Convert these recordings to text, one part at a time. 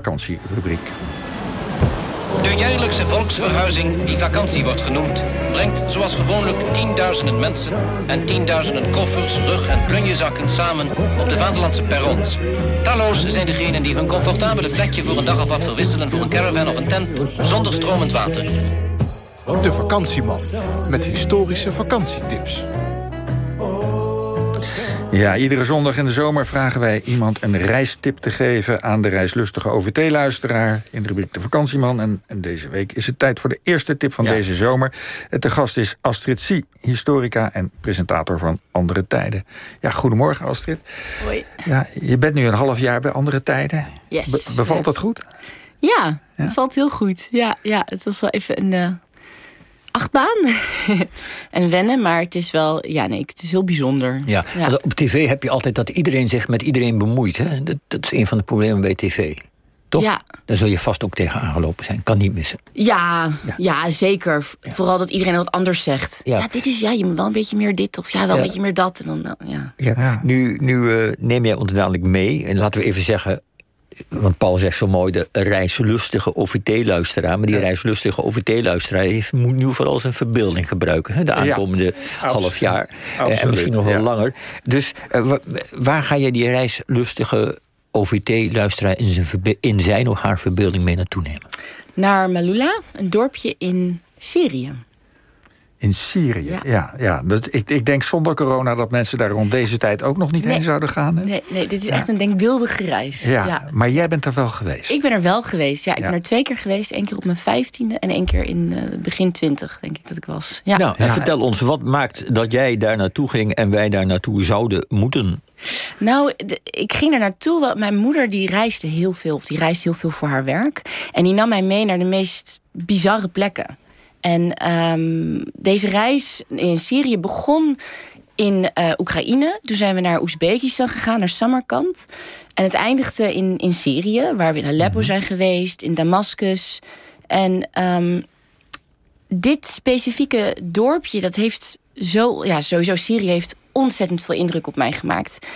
vakantierubriek. De jaarlijkse volksverhuizing, die vakantie wordt genoemd, brengt zoals gewoonlijk tienduizenden mensen en tienduizenden koffers, rug- en plunjezakken samen op de vaderlandse perrons. Talloos zijn degenen die hun comfortabele plekje voor een dag of wat verwisselen voor een caravan of een tent zonder stromend water. De vakantieman met historische vakantietips. Ja, iedere zondag in de zomer vragen wij iemand een reistip te geven aan de reislustige OVT-luisteraar in de rubriek De Vakantieman. En, en, deze week is het tijd voor de eerste tip van deze zomer. De gast is Astrid Sie, historica en presentator van Andere Tijden. Ja, goedemorgen Astrid. Hoi. Ja, je bent nu een half jaar bij Andere Tijden. Yes. Be bevalt dat goed? Ja, ja, bevalt heel goed. Ja, ja, het was wel even een... Achtbaan en wennen, maar het is wel, ja, nee, het is heel bijzonder. Ja, ja. op tv heb je altijd dat iedereen zich met iedereen bemoeit. Hè? Dat, dat is een van de problemen bij tv. Toch? Ja. Daar zul je vast ook tegen aangelopen zijn. Kan niet missen. Ja, ja. ja zeker. Vooral dat iedereen wat anders zegt. Ja. dit is, ja, je moet wel een beetje meer dit of ja, wel een beetje meer dat. En dan, ja. Ja. Nu, nu uh, neem jij ons dadelijk mee. En laten we even zeggen, want Paul zegt zo mooi, de reislustige OVT-luisteraar. Maar die ja. reislustige OVT-luisteraar moet nu vooral zijn verbeelding gebruiken. Hè, de aankomende ja, half jaar. Absoluut, en misschien nog wel ja. langer. Dus uh, waar ga je die reislustige OVT-luisteraar in zijn, in zijn of haar verbeelding mee naartoe nemen? Naar Malula, een dorpje in Syrië. In Syrië, ja. ja, ja. Dat, ik, ik denk zonder corona dat mensen daar rond deze tijd ook nog niet nee. heen zouden gaan. Hè? Nee, nee, dit is echt een denkbeeldige reis. Ja, ja, maar jij bent er wel geweest. Ik ben er wel geweest, ja. Ik ben er twee keer geweest. Eén keer op mijn vijftiende en één keer in uh, begin twintig, denk ik dat ik was. Ja. Nou, vertel ons, wat maakt dat jij daar naartoe ging en wij daar naartoe zouden moeten? Nou, de, ik ging er naartoe. Mijn moeder die reisde heel veel, of die reisde heel veel voor haar werk. En die nam mij mee naar de meest bizarre plekken. En um, deze reis in Syrië begon in uh, Oekraïne. Toen zijn we naar Oezbekistan gegaan, naar Samarkand. En het eindigde in, in Syrië, waar we in Aleppo zijn geweest, in Damascus. En um, dit specifieke dorpje, dat heeft zo, ja, sowieso Syrië heeft ontzettend veel indruk op mij gemaakt.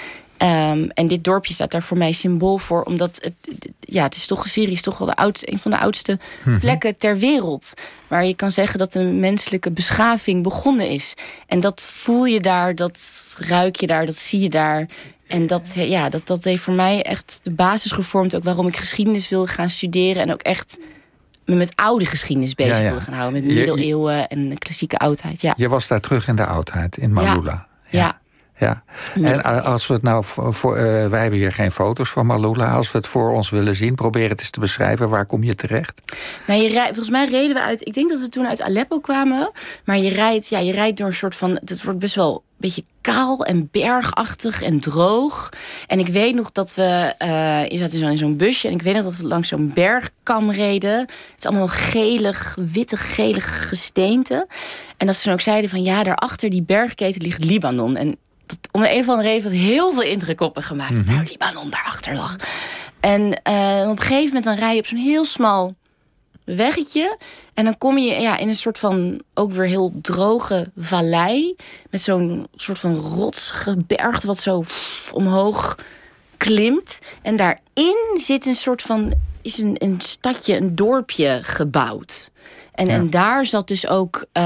Um, en dit dorpje staat daar voor mij symbool voor. Omdat het, ja, het is toch, Syrië is toch wel de oudste, een van de oudste mm-hmm. plekken ter wereld. Waar je kan zeggen dat de menselijke beschaving begonnen is. En dat voel je daar, dat ruik je daar, dat zie je daar. En dat, ja, dat, dat heeft voor mij echt de basis gevormd. Ook waarom ik geschiedenis wilde gaan studeren. En ook echt me met oude geschiedenis bezig ja, ja. wilde gaan houden. Met middeleeuwen en klassieke oudheid. Ja. Je was daar terug in de oudheid, in Malula. ja. ja. Ja, en als we het nou voor, uh, wij hebben hier geen foto's van Malula. Als we het voor ons willen zien, probeer het eens te beschrijven. Waar kom je terecht? Nou, je rijdt, volgens mij reden we uit. Ik denk dat we toen uit Aleppo kwamen. Maar je rijdt, ja, je rijdt door een soort van. Het wordt best wel een beetje kaal en bergachtig en droog. En ik weet nog dat we. Uh, je zat zo in zo'n busje. En ik weet nog dat we langs zo'n bergkam reden. Het is allemaal gelig, witte, gelig gesteente. En dat ze toen ook zeiden van ja, daarachter die bergketen ligt Libanon. En om de een of andere reden heel veel indruk op me gemaakt. Mm -hmm. Daar Libanon daarachter lag. En uh, op een gegeven moment dan rij je op zo'n heel smal weggetje. En dan kom je ja, in een soort van ook weer heel droge vallei. Met zo'n soort van rotsgebergte wat zo omhoog klimt. En daarin zit een soort van, is een, een stadje, een dorpje gebouwd. En, ja. en daar zat dus ook, uh,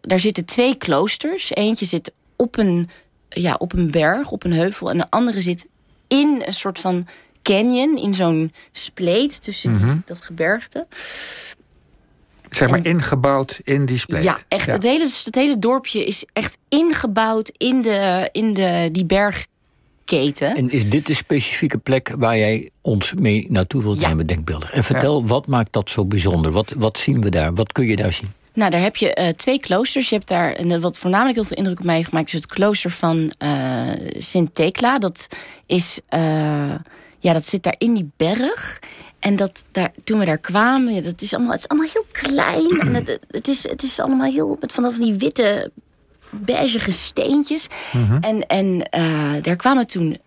daar zitten twee kloosters. Eentje zit op een, ja, op een berg, op een heuvel. En de andere zit in een soort van canyon, in zo'n spleet tussen Mhm. dat gebergte. Zeg maar en, ingebouwd in die spleet. Ja, echt. Ja. Het, hele, het hele dorpje is echt ingebouwd in, de, in de, die bergketen. En is dit de specifieke plek waar jij ons mee naartoe wilt nemen, ja. denkbeeldig? En vertel, ja. wat maakt dat zo bijzonder? Wat, wat zien we daar? Wat kun je daar zien? Nou, daar heb je uh, twee kloosters. Je hebt daar, en wat voornamelijk heel veel indruk op mij gemaakt... is het klooster van uh, Sint Thekla. Dat, is, uh, ja, dat zit daar in die berg. En dat daar, toen we daar kwamen, ja, dat is allemaal, het is allemaal heel klein. En het, het, is, het is allemaal heel met van die witte, beige steentjes. Mhm. En, en daar kwamen toen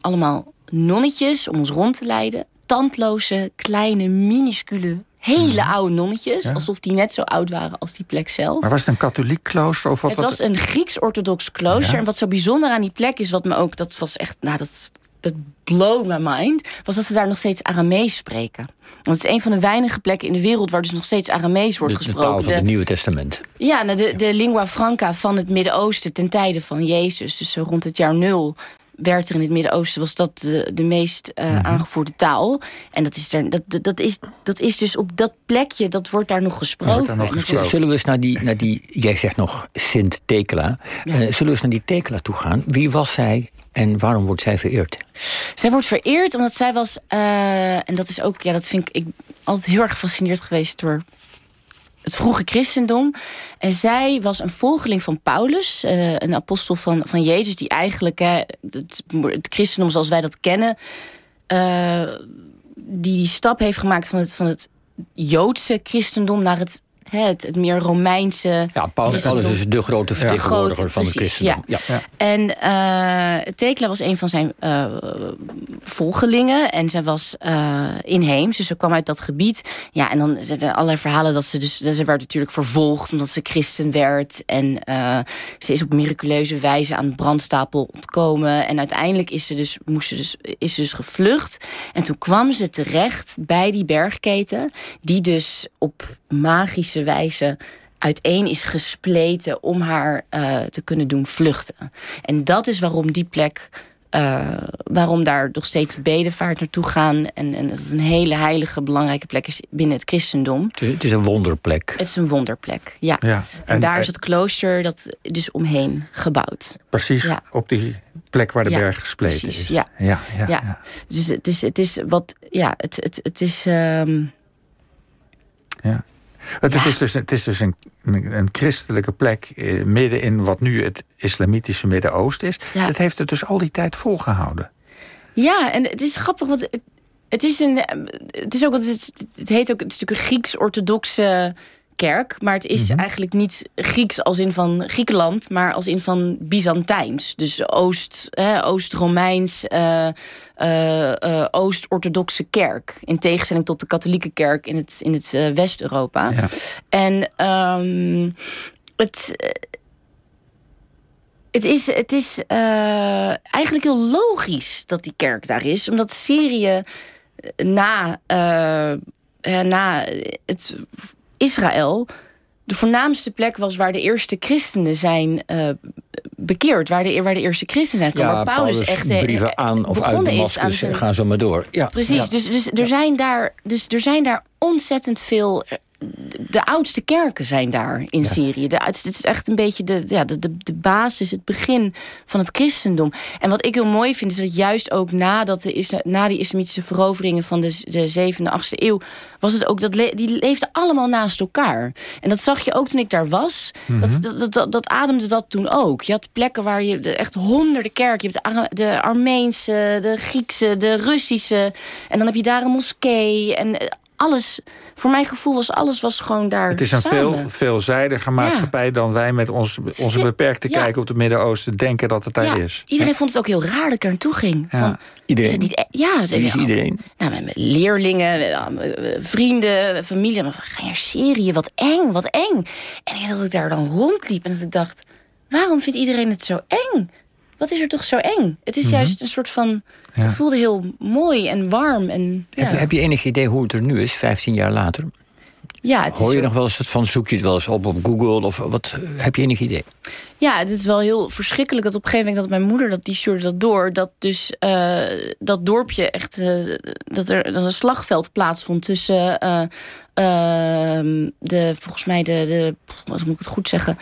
allemaal nonnetjes om ons rond te leiden. Tandloze, kleine, minuscule hele oude nonnetjes. Ja. Alsof die net zo oud waren als die plek zelf. Maar was het een katholiek klooster? Of wat, het was een Grieks-orthodox klooster. Ja. En wat zo bijzonder aan die plek is, wat me ook... Dat was echt... Nou, dat, dat blow my mind, was dat ze daar nog steeds Aramees spreken. Want het is een van de weinige plekken in de wereld waar dus nog steeds Aramees wordt De, de gesproken. taal van het Nieuwe Testament. ja, nou, de, de lingua franca van het Midden-Oosten ten tijde van Jezus. Dus zo rond het jaar nul werd er in het Midden-Oosten... was dat de, de meest eh, Mhm. aangevoerde taal. En dat is, er, dat, dat, dat is, dat is dus op dat plekje, dat wordt daar nog gesproken. Daar nog. Zullen we eens naar die, naar die jij zegt nog Sint Tekela. Eh, zullen we eens naar die Tekela toe gaan? Wie was zij en waarom wordt zij vereerd? Zij wordt vereerd omdat zij was... eh, en dat is ook, ja, dat vind ik, ik altijd heel erg gefascineerd geweest door het vroege christendom. En zij was een volgeling van Paulus, eh, een apostel van, van Jezus... die eigenlijk hè, het, christendom zoals wij dat kennen... eh, die die stap heeft gemaakt van het, van het Joodse christendom... naar het, het, het meer Romeinse Ja, Paulus, Paulus is de grote vertegenwoordiger van precies, christendom. ja. Ja. En eh Tekla was een van zijn eh, volgelingen. En zij was eh inheems, dus ze kwam uit dat gebied. Ja, en dan zijn er allerlei verhalen dat ze dus... Ze werd natuurlijk vervolgd omdat ze christen werd. En ze is op miraculeuze wijze aan de brandstapel ontkomen. En uiteindelijk is ze dus, moest ze dus, is ze dus gevlucht. En toen kwam ze terecht bij die bergketen... die dus op magische wijze uiteen is gespleten om haar eh, te kunnen doen vluchten. En dat is waarom die plek, eh, waarom daar nog steeds bedevaart naartoe gaan. En, en dat het een hele heilige, belangrijke plek is binnen het christendom. Het, is, het is een wonderplek. Het is een wonderplek, ja. Ja, En, en- daar is het klooster dat dus omheen gebouwd. Precies Ja. op die plek waar de Ja, berg gespleten precies, is. ja. Ja, ja, Ja. ja. Dus het is, het is wat, ja, het, het, het is... ehm, ja. Het, het is dus, het is dus een, een, christelijke plek eh, midden in wat nu het islamitische Midden-Oosten is. Ja. Het heeft het dus al die tijd volgehouden. Ja, en het is grappig, want het, het is een. Het is ook, het, is, het heet ook, het is natuurlijk een Grieks-orthodoxe kerk, maar het is eigenlijk niet Grieks als in van Griekenland, maar als in van Byzantijns. Dus Oost, hè, Oost-Romeins, eh, eh, eh, Oost-orthodoxe kerk. In tegenstelling tot de katholieke kerk in het, in het West-Europa. Ja. En ehm, het. Het is, het is eigenlijk heel logisch dat die kerk daar is. Omdat Syrië na, na het Israël de voornaamste plek was waar de eerste christenen zijn eh, bekeerd. Waar de, waar de eerste christenen zijn gekomen. Ja, waar Paulus, echt eh, brieven aan of uit Damascus. zijn- Gaan zo maar door. Ja. Precies, Ja. dus, dus, er zijn daar, dus er zijn daar ontzettend veel... De oudste kerken zijn daar in Syrië. De, het is echt een beetje de, ja, de, de, de basis, het begin van het christendom. En wat ik heel mooi vind, is dat juist ook nadat de, na die islamitische veroveringen van de, de 7e, 8e eeuw, was het ook dat le- die leefden allemaal naast elkaar. En dat zag je ook toen ik daar was. dat, dat, dat, dat, dat ademde dat toen ook. Je had plekken waar je echt honderden kerken. Je hebt de, de Armeense, de Griekse, de Russische. En dan heb je daar een moskee. En eh, alles, voor mijn gevoel was alles was gewoon daar Het is een samen. veel veelzijdige maatschappij dan wij met ons, onze beperkte ja. kijk op het Midden-Oosten denken dat het daar ja, is. Iedereen vond het ook heel raar dat ik er naartoe ging. Ja. Van, Iedereen? Is het niet, e- ja, is iedereen? Nou, met mijn leerlingen, eh, eh, vrienden, familie. Maar ga je naar Syrië? Wat eng, wat eng. En dat ik daar dan rondliep en dat ik dacht... waarom vindt iedereen het zo eng? Wat is er toch zo eng? Het is juist een soort van... Mhm. Ja. Het voelde heel mooi en warm. En, ja. Heb, heb je enig idee hoe het er nu is, 15 jaar later? ja, het is Hoor je zo- nog wel eens van, zoek je het wel eens op op Google? Of wat, heb je enig idee? Ja, het is wel heel verschrikkelijk dat op een gegeven moment... dat mijn moeder, dat, die stuurde dat door... dat dus eh, dat dorpje echt... eh, dat er dat een slagveld plaatsvond tussen... eh, ehm, de, volgens mij de, de... Wat moet ik het goed zeggen?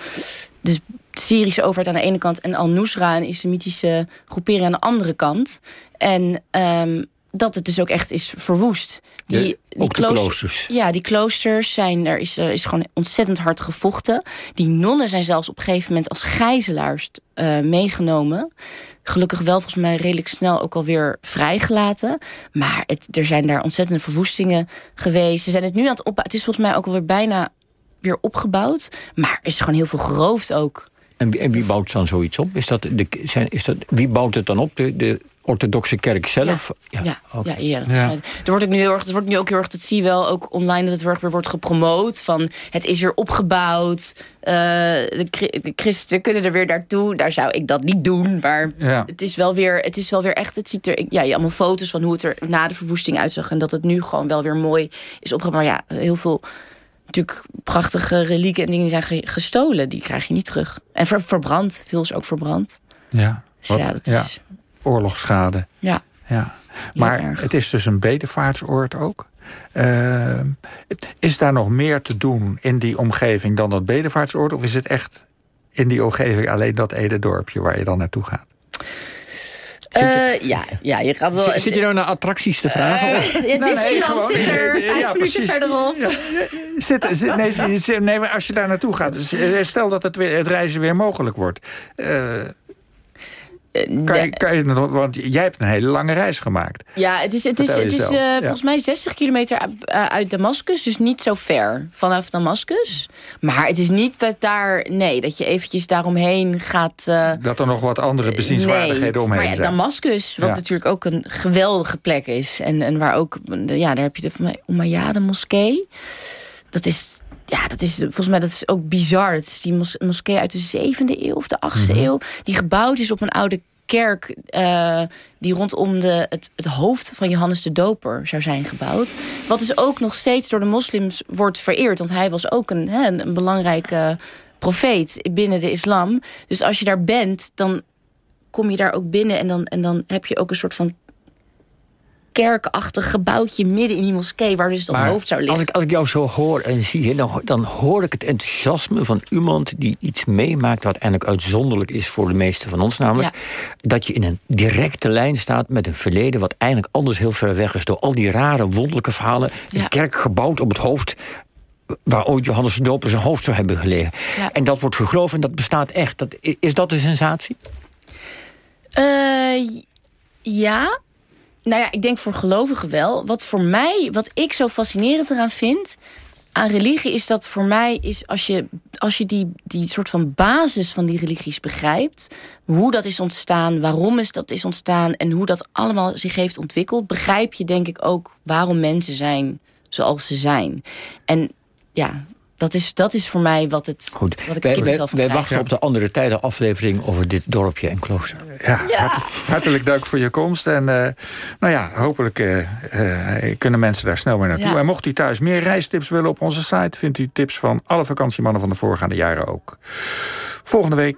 De Syrische overheid aan de ene kant... en Al-Nusra, een islamitische groepering aan de andere kant. En ehm, dat het dus ook echt is verwoest. De- ook de klooster- kloosters. ja, die kloosters zijn, er is, er is gewoon ontzettend hard gevochten. Die nonnen zijn zelfs op een gegeven moment als gijzelaars eh, meegenomen. Gelukkig wel volgens mij redelijk snel ook alweer vrijgelaten. Maar het, er zijn daar ontzettende verwoestingen geweest. Ze zijn het nu aan het opbouwen. Het is volgens mij ook alweer bijna weer opgebouwd. Maar er is gewoon heel veel geroofd ook. En, wie- en wie bouwt dan zoiets op? Is dat de, zijn, is dat, wie bouwt het dan op? De, de orthodoxe kerk zelf? Ja, ja, ja, ja, dat is. Er wordt ook nu heel erg, er wordt nu ook heel erg, dat zie je wel ook online, dat het heel erg weer wordt gepromoot. Van het is weer opgebouwd. eh, de, de christenen kunnen er weer naartoe. Daar zou ik dat niet doen. Maar Ja. het, is wel weer, het is wel weer echt. Het ziet er. Ja, je allemaal foto's van hoe het er na de verwoesting uitzag. En dat het nu gewoon wel weer mooi is opgebouwd. Maar ja, heel veel. Natuurlijk prachtige relieken en dingen zijn ge- gestolen. Die krijg je niet terug. En ver- verbrand. Veel is ook verbrand. Ja, Dus ja, dat ja, is. oorlogsschade. Ja. Ja. Maar het is dus een bedevaartsoord ook. Eh, is daar nog meer te doen in die omgeving dan dat bedevaartsoord? Of is het echt in die omgeving alleen dat ene dorpje waar je dan naartoe gaat? Eh, ja, ja, je gaat wel. Zit, zit je nou naar attracties te vragen? of? Ja, nee, Disneyland gewoon- zit er ja, vijf ja, minuten precies. verderop. Zit, zit- nee, nee, maar als je daar naartoe gaat, dus, eh, stel dat het, weer, het reizen weer mogelijk wordt. eh, kan, je, kan je, want jij hebt een hele lange reis gemaakt. Ja, het is, het is, Vertel het is eh, volgens mij 60 kilometer eh, uit Damascus. Dus niet zo ver vanaf Damascus. Maar het is niet dat daar... Nee, dat je eventjes daaromheen gaat... eh, Dat er nog wat andere bezienswaardigheden nee. omheen maar ja, zijn. Damascus, wat Ja. natuurlijk ook een geweldige plek is. En, en waar ook... Ja, daar heb je de van mij Umayyade moskee. Dat is... Ja, dat is volgens mij dat is ook bizar. Het is die mos- moskee uit de zevende eeuw of de achtste Mhm. eeuw. Die gebouwd is op een oude kerk eh, die rondom de, het, het hoofd van Johannes de Doper zou zijn gebouwd. Wat dus ook nog steeds door de moslims wordt vereerd. Want hij was ook een, een belangrijke profeet binnen de islam. Dus als je daar bent, dan kom je daar ook binnen... en dan, en dan heb je ook een soort van kerkachtig gebouwtje midden in die moskee... waar dus dat Maar hoofd zou liggen. Als ik, als ik jou zo hoor en zie, dan, dan hoor ik het enthousiasme van iemand die iets meemaakt wat eigenlijk uitzonderlijk is voor de meesten van ons. Namelijk dat je in een directe lijn staat met een verleden wat eigenlijk anders heel ver weg is. Door al die rare, wonderlijke verhalen. Een kerk gebouwd op het hoofd waar ooit Johannes de Doper zijn hoofd zou hebben gelegen. Ja. En dat wordt geloofd en dat bestaat echt. Dat, is dat de sensatie? Eh, ja. Nou ja, ik denk voor gelovigen wel. Wat voor mij, wat ik zo fascinerend eraan vind aan religie, is dat voor mij is als je, als je die, die soort van basis van die religies begrijpt, hoe dat is ontstaan, waarom is dat is ontstaan en hoe dat allemaal zich heeft ontwikkeld, begrijp je denk ik ook waarom mensen zijn zoals ze zijn. En ja, dat is, dat is voor mij wat, het, Goed, wat ik wij, wij, wachten op de andere tijden aflevering over dit dorpje en klooster. Ja, hart- hartelijk dank voor je komst. En eh, nou ja, hopelijk eh, eh, kunnen mensen daar snel weer naartoe. Ja. En mocht u thuis meer reistips willen op onze site... vindt u tips van alle vakantiemannen van de voorgaande jaren ook. Volgende week